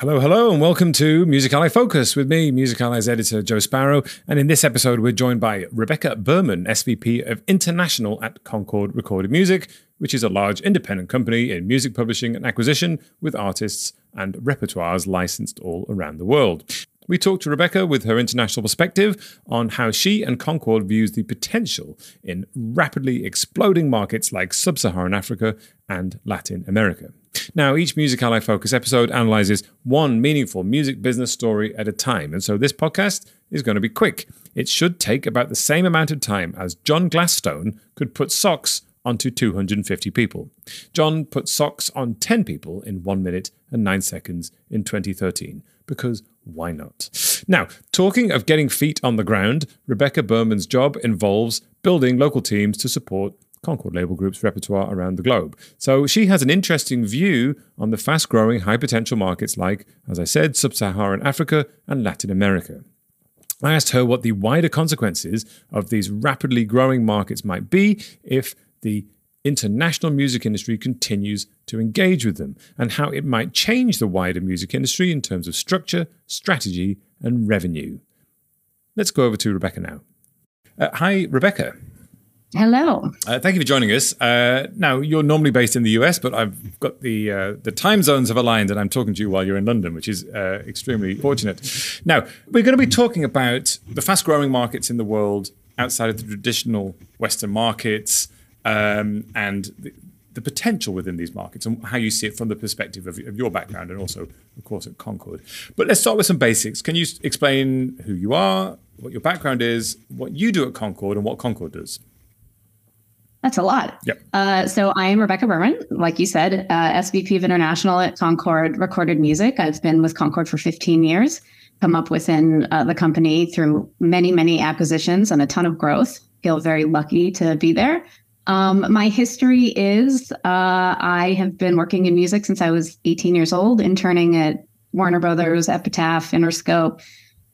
Hello, hello, and welcome to Music Ally Focus with me, Music Ally's editor Joe Sparrow. And in this episode, we're joined by Rebecca Berman, SVP of International at Concord Recorded Music, which is a large independent company in music publishing and acquisition with artists and repertoires licensed all around the world. We talked to Rebecca with her international perspective on how she and Concord views the potential in rapidly exploding markets like sub Saharan Africa and Latin America. Now, each Music Ally Focus episode analyzes one meaningful music business story at a time. And so this podcast is going to be quick. It should take about the same amount of time as John Glasstone could put socks onto 250 people. John put socks on 10 people in 1 minute and 9 seconds in 2013 because why not? Now, talking of getting feet on the ground, Rebecca Berman's job involves building local teams to support Concord Label Group's repertoire around the globe. So she has an interesting view on the fast growing, high potential markets like, as I said, sub Saharan Africa and Latin America. I asked her what the wider consequences of these rapidly growing markets might be if the international music industry continues to engage with them, and how it might change the wider music industry in terms of structure, strategy, and revenue. Let's go over to Rebecca now. Uh, hi, Rebecca. Hello. Uh, thank you for joining us. Uh, now, you're normally based in the US, but I've got the uh, the time zones have aligned, and I'm talking to you while you're in London, which is uh, extremely fortunate. Now, we're going to be talking about the fast growing markets in the world outside of the traditional Western markets um, and the, the, potential within these markets and how you see it from the perspective of, of your background and also, of course, at Concord. But let's start with some basics. Can you explain who you are, what your background is, what you do at Concord, and what Concord does? That's a lot. Yep. Uh, so I am Rebecca Berman, like you said, uh, SVP of International at Concord Recorded Music. I've been with Concord for 15 years, come up within uh, the company through many, many acquisitions and a ton of growth. Feel very lucky to be there. Um, my history is uh, I have been working in music since I was 18 years old, interning at Warner Brothers, Epitaph, Interscope,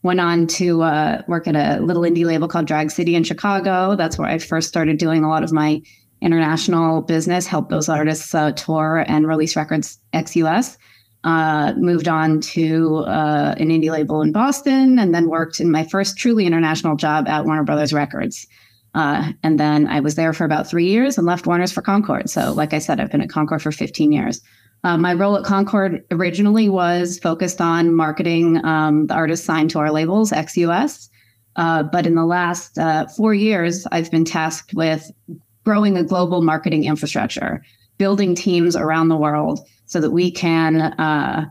went on to uh, work at a little indie label called Drag City in Chicago. That's where I first started doing a lot of my international business, help those artists uh, tour and release records ex US. Uh, moved on to uh, an indie label in Boston and then worked in my first truly international job at Warner Brothers Records. Uh, and then I was there for about three years and left Warner's for Concord. So, like I said, I've been at Concord for 15 years. Uh, my role at Concord originally was focused on marketing um, the artists signed to our labels, XUS. Uh, but in the last uh, four years, I've been tasked with growing a global marketing infrastructure, building teams around the world so that we can uh,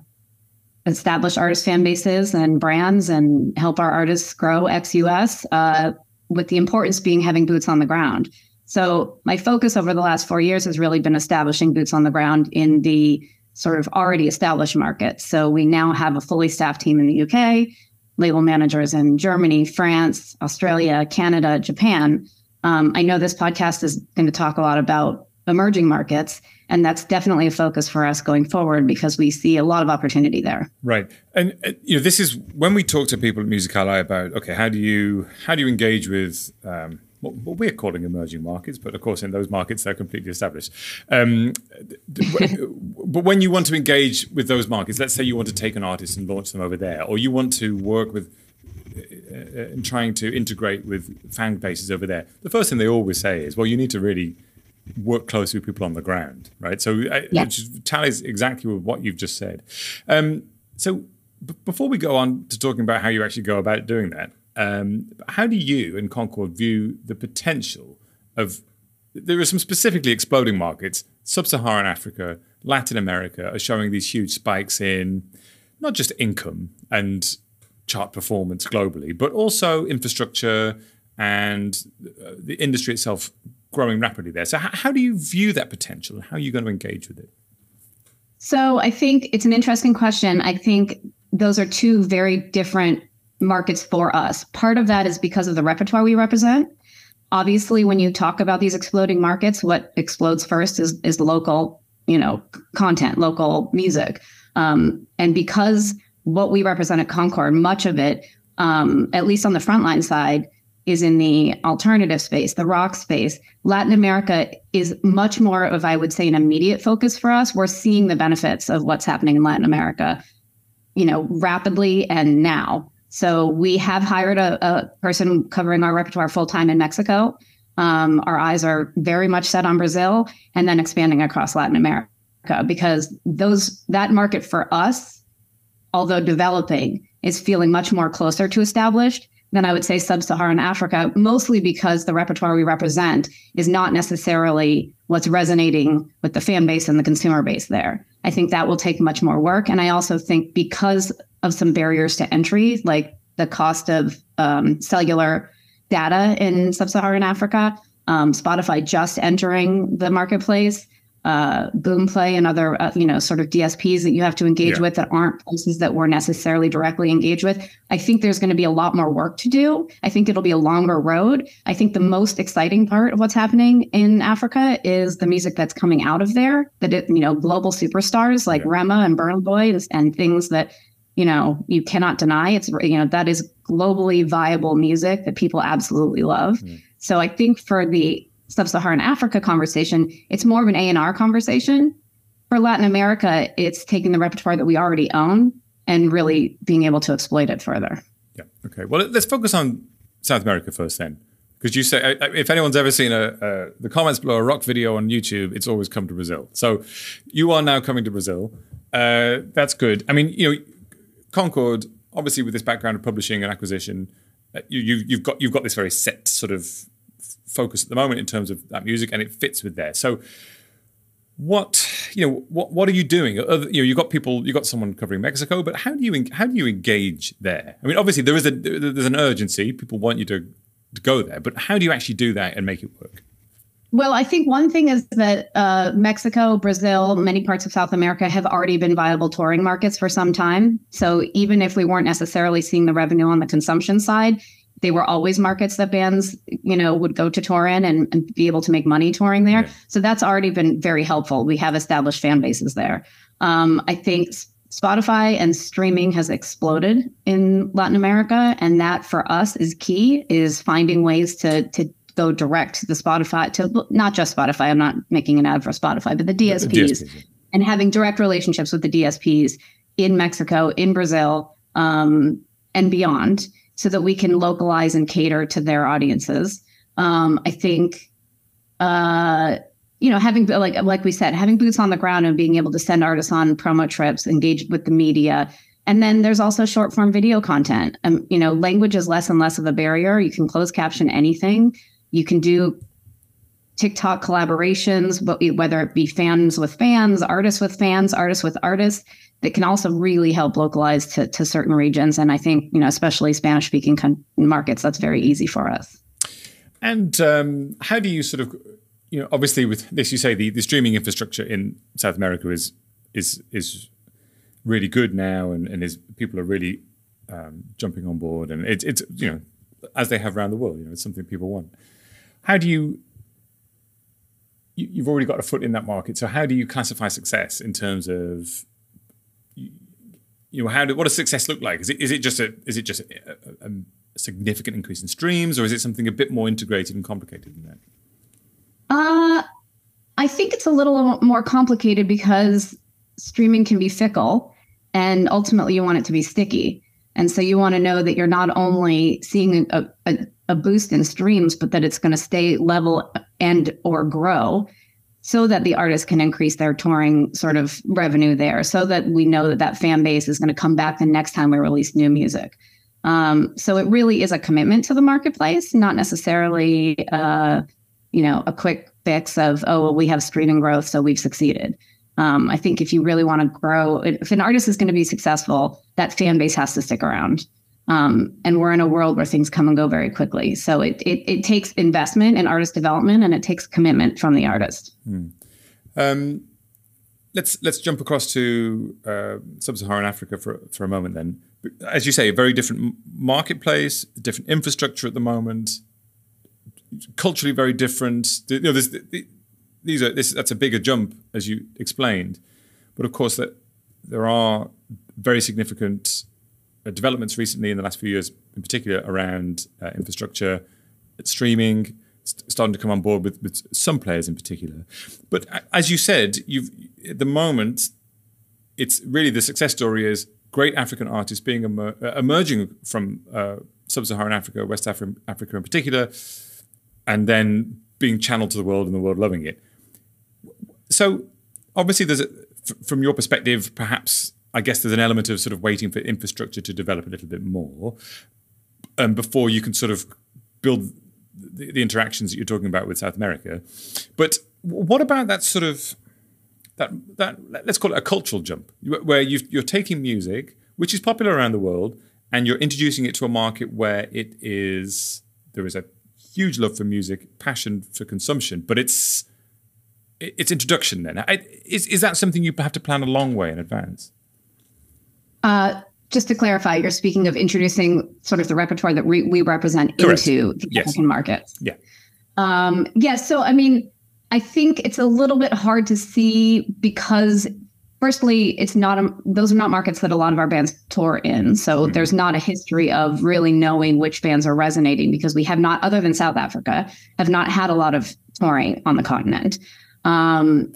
establish artist fan bases and brands and help our artists grow XUS uh, with the importance being having boots on the ground. So my focus over the last four years has really been establishing boots on the ground in the sort of already established markets. So we now have a fully staffed team in the UK, label managers in Germany, France, Australia, Canada, Japan. Um, I know this podcast is going to talk a lot about emerging markets and that's definitely a focus for us going forward because we see a lot of opportunity there right and uh, you know this is when we talk to people at music ally about okay how do you how do you engage with um, what, what we're calling emerging markets, but of course in those markets they're completely established. Um, but when you want to engage with those markets, let's say you want to take an artist and launch them over there, or you want to work with uh, trying to integrate with fan bases over there, the first thing they always say is, well, you need to really work closely with people on the ground, right? So, uh, yeah. which tallies exactly with what you've just said. Um, so, b- before we go on to talking about how you actually go about doing that, um, how do you and Concord view the potential of? There are some specifically exploding markets. Sub-Saharan Africa, Latin America are showing these huge spikes in not just income and chart performance globally, but also infrastructure and uh, the industry itself growing rapidly there. So, how, how do you view that potential? How are you going to engage with it? So, I think it's an interesting question. I think those are two very different markets for us. Part of that is because of the repertoire we represent. Obviously, when you talk about these exploding markets, what explodes first is is local, you know, content, local music. Um, and because what we represent at Concord, much of it, um, at least on the frontline side, is in the alternative space, the rock space. Latin America is much more of, I would say, an immediate focus for us. We're seeing the benefits of what's happening in Latin America you know, rapidly and now. So we have hired a, a person covering our repertoire full time in Mexico. Um, our eyes are very much set on Brazil and then expanding across Latin America because those that market for us, although developing, is feeling much more closer to established than I would say sub-Saharan Africa, mostly because the repertoire we represent is not necessarily what's resonating with the fan base and the consumer base there. I think that will take much more work. And I also think because of some barriers to entry, like the cost of um, cellular data in sub-Saharan Africa. Um, Spotify just entering the marketplace, uh, Boomplay and other uh, you know sort of DSPs that you have to engage yeah. with that aren't places that we're necessarily directly engaged with. I think there's going to be a lot more work to do. I think it'll be a longer road. I think the most exciting part of what's happening in Africa is the music that's coming out of there. That it, you know global superstars like yeah. Rema and Burna Boy and, things that you know you cannot deny it's you know that is globally viable music that people absolutely love mm. so i think for the sub-saharan africa conversation. It's more of an a&r conversation. For latin america it's taking the repertoire that we already own and really being able to exploit it further. Yeah. Okay. Well let's focus on south america first then. Because you say if anyone's ever seen a, a, the comments below a rock video on youtube it's always come to brazil. So you are now coming to brazil. Uh, that's good. I mean you know Concord, obviously, with this background of publishing and acquisition, uh, you, you've got you've got this very set sort of focus at the moment in terms of that music, and it fits with there. So, what you know, what what are you doing? You know, you've got people, you've got someone covering Mexico, but how do you how do you engage there? I mean, obviously, there is a there's an urgency. People want you to, to go there, but how do you actually do that and make it work? Well, I think one thing is that uh, Mexico, Brazil, many parts of South America have already been viable touring markets for some time. So even if we weren't necessarily seeing the revenue on the consumption side, they were always markets that bands, you know, would go to tour in and, and be able to make money touring there. Yeah. So that's already been very helpful. We have established fan bases there. Um, I think Spotify and streaming has exploded in Latin America, and that for us is key. Is finding ways to to go direct to the Spotify to not just Spotify. I'm not making an ad for Spotify, but the DSPs, the DSPs. and having direct relationships with the DSPs in Mexico, in Brazil, um, and beyond, so that we can localize and cater to their audiences. Um, I think. Uh, you know, having like like we said, having boots on the ground and being able to send artists on promo trips, engage with the media, and then there's also short form video content. Um, you know, language is less and less of a barrier. You can close caption anything. You can do TikTok collaborations, whether it be fans with fans, artists with fans, artists with artists, that can also really help localize to, to certain regions. And I think, you know, especially Spanish speaking con- markets, that's very easy for us. And um, how do you sort of, you know, obviously with this, you say the, the streaming infrastructure in South America is is is really good now, and, and is people are really um, jumping on board, and it's it's you know as they have around the world, you know, it's something people want how do you you've already got a foot in that market so how do you classify success in terms of you know how do what does success look like? Is it is it just a is it just a, a, a significant increase in streams or is it something a bit more integrated and complicated than that? Uh i think it's a little more complicated because streaming can be fickle and ultimately you want it to be sticky. And so you want to know that you're not only seeing a, a, a boost in streams, but that it's going to stay level and or grow so that the artist can increase their touring sort of revenue there so that we know that that fan base is going to come back the next time we release new music. Um, so it really is a commitment to the marketplace not necessarily uh, you know a quick fix of oh well we have streaming growth so we've succeeded. Um, i think if you really want to grow if an artist is going to be successful that fan base has to stick around um, and we're in a world where things come and go very quickly. So it, it, it takes investment in artist development and it takes commitment from the artist. Hmm. Um, let's let's jump across to uh, sub-Saharan Africa for for a moment. Then, as you say, a very different marketplace, different infrastructure at the moment, culturally very different. You know, these are this that's a bigger jump as you explained, but of course that there are very significant developments recently in the last few years, in particular around uh, infrastructure, streaming, st- starting to come on board with, with some players in particular. But as you said, you've at the moment, it's really the success story is great African artists being emer- uh, emerging from uh, sub-Saharan Africa, West Africa, Africa in particular, and then being channeled to the world and the world loving it. So obviously, there's a, f- from your perspective, perhaps I guess there's an element of sort of waiting for infrastructure to develop a little bit more, um, before you can sort of build the, the interactions that you're talking about with South America. But what about that sort of that that let's call it a cultural jump, where you you're taking music which is popular around the world and you're introducing it to a market where it is there is a huge love for music, passion for consumption, but it's it's introduction. Then is is that something you have to plan a long way in advance? Uh, just to clarify, you're speaking of introducing sort of the repertoire that we, we represent Correct. into the yes. African markets. Yeah. Um, yeah. So, I mean, I think it's a little bit hard to see because firstly, it's not a, those are not markets that a lot of our bands tour in. So mm-hmm. there's not a history of really knowing which bands are resonating because we have not, other than South Africa, have not had a lot of touring on the continent. Um,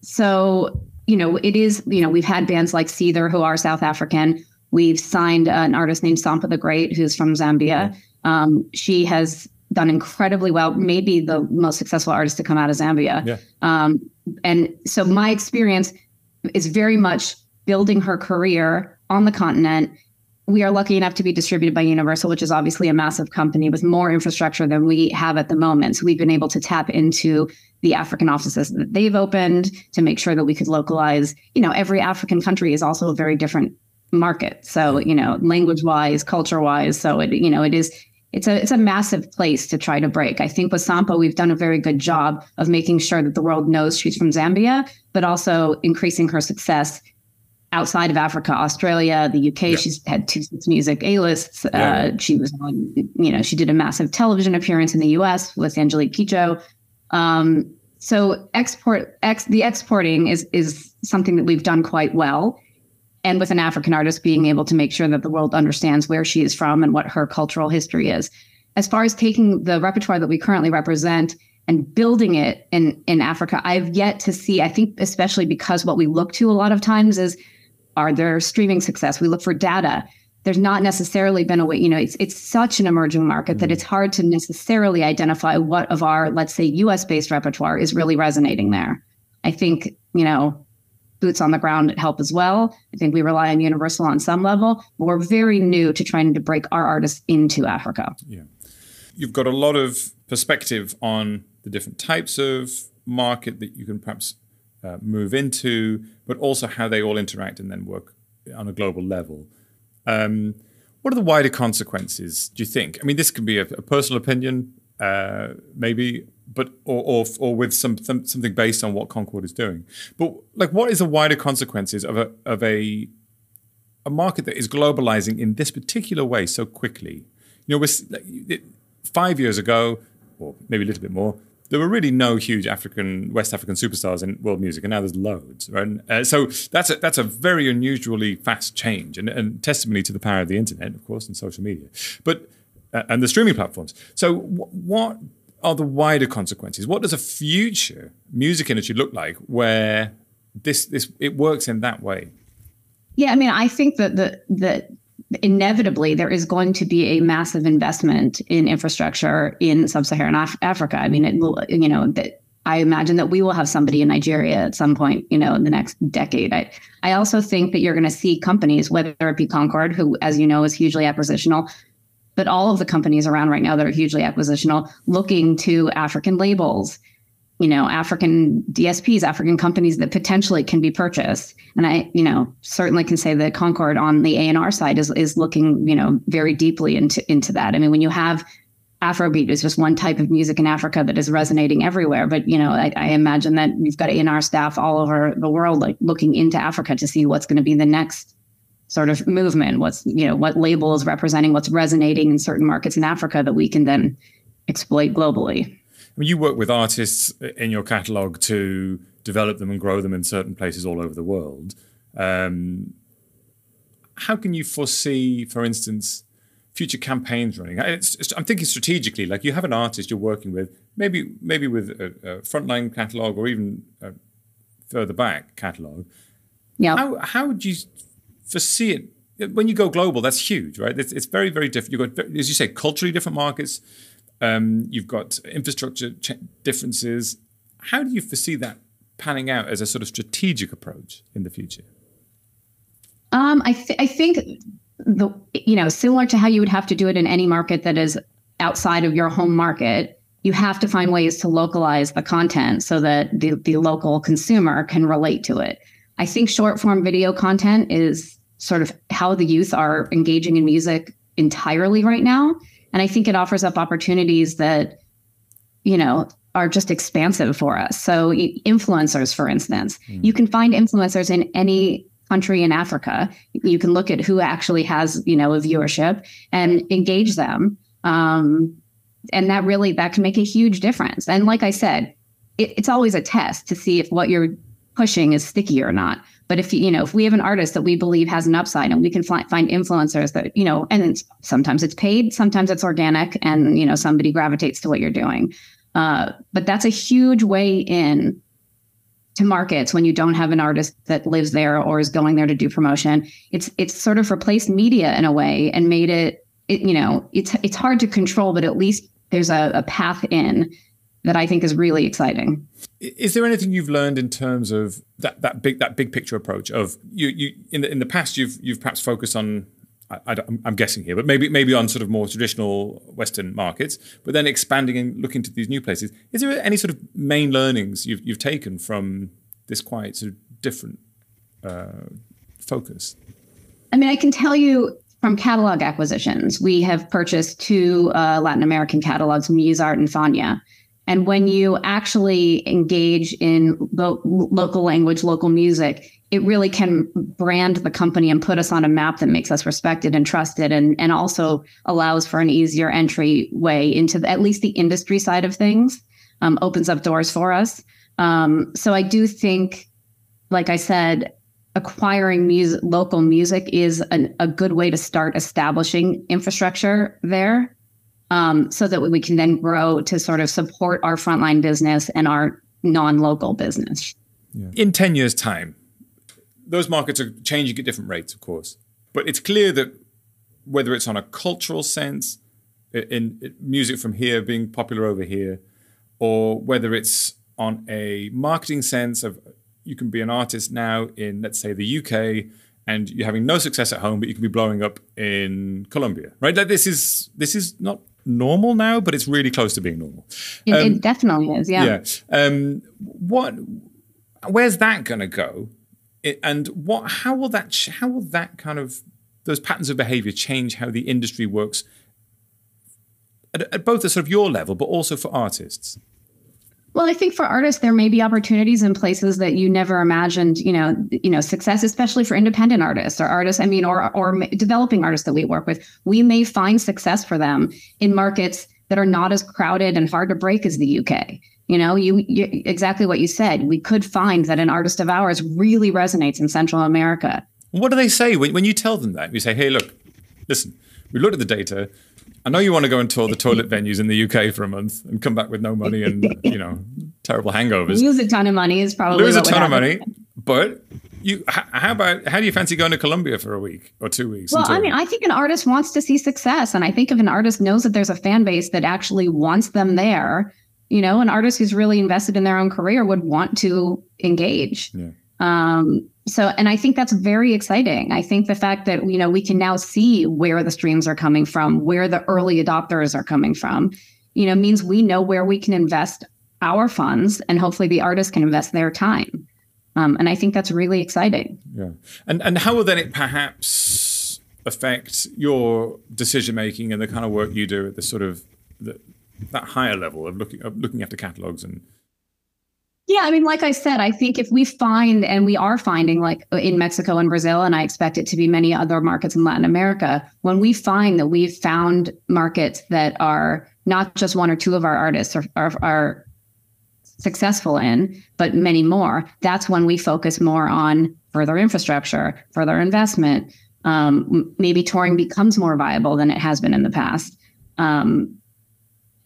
so you know, it is you know we've had bands like Seether who are South African. We've signed an artist named Sampa the Great who's from Zambia. Um, she has done incredibly well, maybe the most successful artist to come out of Zambia. Yeah. Um, and so my experience is very much building her career on the continent. We are lucky enough to be distributed by Universal, which is obviously a massive company with more infrastructure than we have at the moment. So we've been able to tap into the African offices that they've opened to make sure that we could localize. You know, every African country is also a very different market. So, you know, language wise, culture wise. So it, you know, it is it's a it's a massive place to try to break. I think with Sampa, we've done a very good job of making sure that the world knows she's from Zambia, but also increasing her success outside of Africa, Australia, the UK. Yeah. She's had two music A lists. Yeah. Uh, she was on, you know, she did a massive television appearance in the US with Angelique Kidjo. Um, so export ex, the exporting is is something that we've done quite well and with an African artist being able to make sure that the world understands where she is from and what her cultural history is. As far as taking the repertoire that we currently represent and building it in in Africa, I've yet to see. I think especially because what we look to a lot of times is are there streaming success? We look for data. There's not necessarily been a way, you know, it's it's such an emerging market mm-hmm. that it's hard to necessarily identify what of our, let's say, US based repertoire is really resonating there. I think, you know, boots on the ground help as well. I think we rely on Universal on some level, but we're very new to trying to break our artists into Africa. Yeah. You've got a lot of perspective on the different types of market that you can perhaps uh, move into, but also how they all interact and then work on a global level. Um, what are the wider consequences, do you think? I mean, this can be a, a personal opinion, uh, maybe, but or, or or with some, some something based on what Concord is doing. But like, what is the wider consequences of a of a a market that is globalizing in this particular way so quickly? You know, we're, five years ago, or maybe a little bit more, there were really no huge African West African superstars in world music, and now there's loads. Right, uh, so that's a, that's a very unusually fast change, and, and testimony to the power of the internet, of course, and social media. But uh, and the streaming platforms. So, w- what are the wider consequences? What does a future music industry look like where this this it works in that way? Yeah, I mean, I think that the that inevitably there is going to be a massive investment in infrastructure in sub-Saharan Af- Africa. I mean, it will, you know, that I imagine that we will have somebody in Nigeria at some point, you know, in the next decade. I, I also think that you're going to see companies, whether it be Concord, who, as you know, is hugely acquisitional, but all of the companies around right now that are hugely acquisitional looking to African labels, you know, African DSPs, African companies that potentially can be purchased. And I, you know, certainly can say that Concord on the A&R side is is looking, you know, very deeply into into that. I mean, when you have Afrobeat is just one type of music in Africa that is resonating everywhere. But you know, I, I imagine that we've got A&R staff all over the world, like looking into Africa to see what's going to be the next sort of movement what's you know what label is representing what's resonating in certain markets in africa that we can then exploit globally mean, you work with artists in your catalog to develop them and grow them in certain places all over the world um, how can you foresee for instance future campaigns running it's, it's, i'm thinking strategically like you have an artist you're working with maybe maybe with a, a frontline catalog or even a further back catalog yeah how, how would you foresee it when you go global? That's huge, right? It's, it's very, very different. You've got, as you say, culturally different markets. Um, you've got infrastructure differences. How do you foresee that panning out as a sort of strategic approach in the future? Um, I, th- I think the you know similar to how you would have to do it in any market that is outside of your home market you have to find ways to localize the content so that the, the local consumer can relate to it i think short form video content is sort of how the youth are engaging in music entirely right now and i think it offers up opportunities that you know are just expansive for us so influencers for instance mm. you can find influencers in any country in Africa. You can look at who actually has, you know, a viewership and engage them. Um, and that really that can make a huge difference. And like I said, it, it's always a test to see if what you're pushing is sticky or not. But if you know, if we have an artist that we believe has an upside, and we can find influencers that you know, and sometimes it's paid, sometimes it's organic, and you know, somebody gravitates to what you're doing. Uh, but that's a huge way in to markets when you don't have an artist that lives there or is going there to do promotion. It's it's sort of replaced media in a way and made it, it you know it's it's hard to control, but at least there's a, a path in that I think is really exciting. Is there anything you've learned in terms of that that big that big picture approach of you you in the in the past you've you've perhaps focused on I, am guessing here, but maybe maybe on sort of more traditional Western markets, but then expanding and looking to these new places. Is there any sort of main learnings you've you've taken from this quite sort of different uh, focus? I mean, I can tell you from catalog acquisitions, we have purchased two uh, Latin American catalogs, Musart and Fania. And when you actually engage in lo- local language, local music, it really can brand the company and put us on a map that makes us respected and trusted and, and also allows for an easier entry way into the, at least the industry side of things um, opens up doors for us. Um, so i do think like i said acquiring music local music is an, a good way to start establishing infrastructure there um, so that we can then grow to sort of support our frontline business and our non-local business yeah. in 10 years time those markets are changing at different rates, of course. But it's clear that whether it's on a cultural sense, in, in music from here being popular over here, or whether it's on a marketing sense of you can be an artist now in, let's say, the UK, and you're having no success at home, but you can be blowing up in Colombia, right? Like this is this is not normal now, but it's really close to being normal. It, um, it definitely is, yeah. Yeah. Um, what? Where's that going to go? it, and what how will that how will that kind of those patterns of behavior change how the industry works at, at both a sort of your level but also for artists well, I think for artists, there may be opportunities in places that you never imagined. You know, you know, success, especially for independent artists or artists. I mean, or or developing artists that we work with. We may find success for them in markets that are not as crowded and hard to break as the UK. You know, you, you, exactly what you said. We could find that an artist of ours really resonates in Central America. What do they say when, when you tell them that? You say, "Hey, look, listen, we looked at the data. I know you want to go and tour the toilet venues in the UK for a month and come back with no money and you know terrible hangovers. Lose a ton of money is probably lose a ton of money, but you how about how do you fancy going to Colombia for a week or two weeks? Well, I mean, I think an artist wants to see success, and I think if an artist knows that there's a fan base that actually wants them there, you know, an artist who's really invested in their own career would want to engage. Yeah. Um, so, and I think that's very exciting. I think the fact that, you know, we can now see where the streams are coming from, where the early adopters are coming from, you know, means we know where we can invest our funds and hopefully the artists can invest their time. Um, and I think that's really exciting. Yeah. And, and how will then it perhaps affect your decision making and the kind of work you do at the sort of the, that higher level of looking of looking after catalogs and yeah, I mean, like I said, I think if we find, and we are finding, like in Mexico and Brazil, and I expect it to be many other markets in Latin America, when we find that we've found markets that are not just one or two of our artists are, are, are successful in, but many more, that's when we focus more on further infrastructure, further investment. Um, maybe touring becomes more viable than it has been in the past. Um,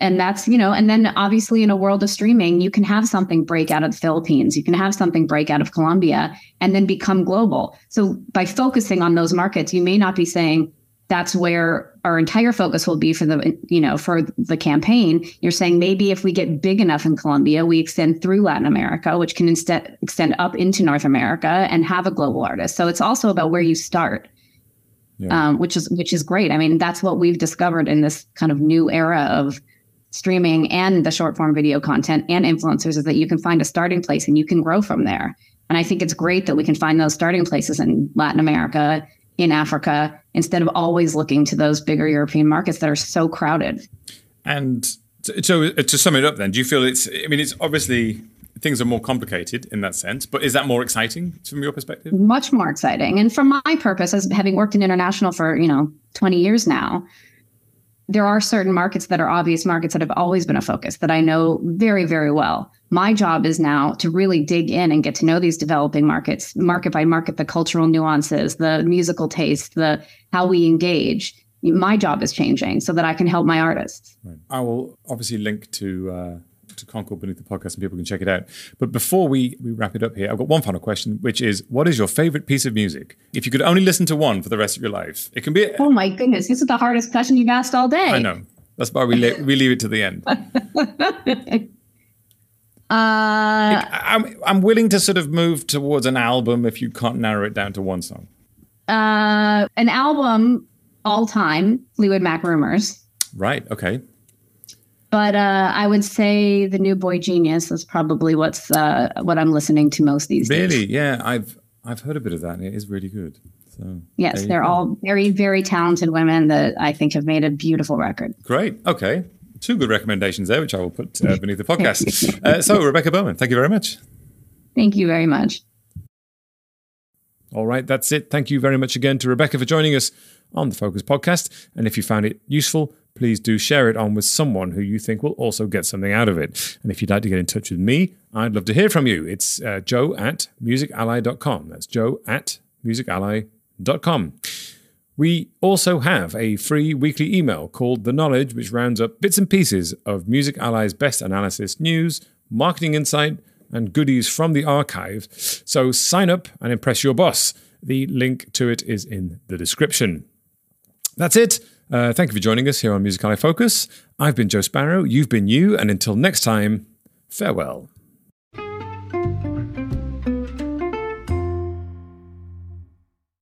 and that's you know and then obviously in a world of streaming you can have something break out of the philippines. You can have something break out of colombia and then become global. So by focusing on those markets you may not be saying that's where our entire focus will be for the you know for the campaign. You're saying maybe if we get big enough in colombia we extend through latin america which can instead extend up into north america and have a global artist. So it's also about where you start yeah. um, which is which is great. I mean that's what we've discovered in this kind of new era of streaming and the short form video content and influencers is that you can find a starting place and you can grow from there. And I think it's great that we can find those starting places in Latin America, in Africa, instead of always looking to those bigger European markets that are so crowded. And so, uh, to sum it up, then, do you feel it's, I mean, it's obviously things are more complicated in that sense, but is that more exciting from your perspective? Much more exciting. And from my purpose, as having worked in international for, you know, 20 years now, there are certain markets that are obvious markets that have always been a focus that I know very, very well. My job is now to really dig in and get to know these developing markets, market by market, the cultural nuances, the musical taste, the how we engage. My job is changing so that I can help my artists. Right. I will obviously link to uh, to Concord beneath the podcast and people can check it out. But before we, we wrap it up here, I've got one final question, which is what is your favorite piece of music? If you could only listen to one for the rest of your life, it can be. Oh my goodness, this is the hardest question you've asked all day. I know. That's why we, le- we leave it to the end. Uh, I'm, I'm willing to sort of move towards an album if you can't narrow it down to one song. Uh, an album all time, Fleetwood Mac Rumours. Right. Okay. But uh, I would say the new boygenius is probably what's uh, what I'm listening to most these really? days. Really? Yeah, I've I've heard a bit of that. It is really good. So yes, they're go. all very very talented women that I think have made a beautiful record. Great. Okay, two good recommendations there, which I will put uh, beneath the podcast. uh, so Rebecca Berman, thank you very much. Thank you very much. All right, that's it. Thank you very much again to Rebecca for joining us on the Focus podcast. And if you found it useful, please do share it on with someone who you think will also get something out of it. And if you'd like to get in touch with me, I'd love to hear from you. It's uh, joe at musically.com. That's joe at musically.com. We also have a free weekly email called The Knowledge, which rounds up bits and pieces of Music Ally's best analysis, news, marketing insight, and goodies from the archive. So sign up and impress your boss. The link to it is in the description. That's it. Uh, thank you for joining us here on Music Ally Focus. I've been Joe Sparrow, you've been you, and until next time, farewell.